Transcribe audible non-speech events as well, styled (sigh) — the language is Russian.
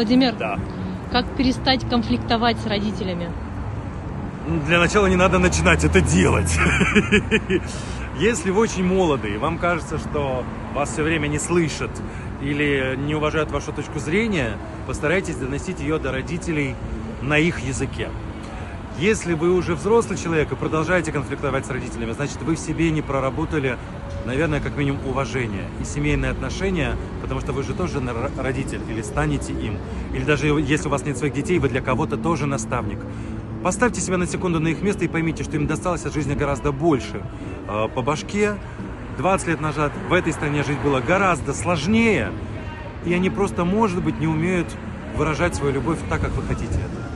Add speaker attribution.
Speaker 1: Владимир,
Speaker 2: Да.
Speaker 1: как перестать конфликтовать с родителями?
Speaker 2: Для начала не надо начинать это делать. (laughs) Если вы очень молоды, и вам кажется, что вас все время не слышат или не уважают вашу точку зрения, постарайтесь доносить ее до родителей на их языке. Если вы уже взрослый человек и продолжаете конфликтовать с родителями, значит, вы в себе не проработали, наверное, как минимум уважение и семейные отношения, потому что вы же тоже родитель или станете им. Или даже если у вас нет своих детей, вы для кого-то тоже наставник. Поставьте себя на секунду на их место и поймите, что им досталось от жизни гораздо больше. Э, По башке 20 лет назад в этой стране жить было гораздо сложнее, и они просто, может быть, не умеют выражать свою любовь так, как вы хотите это.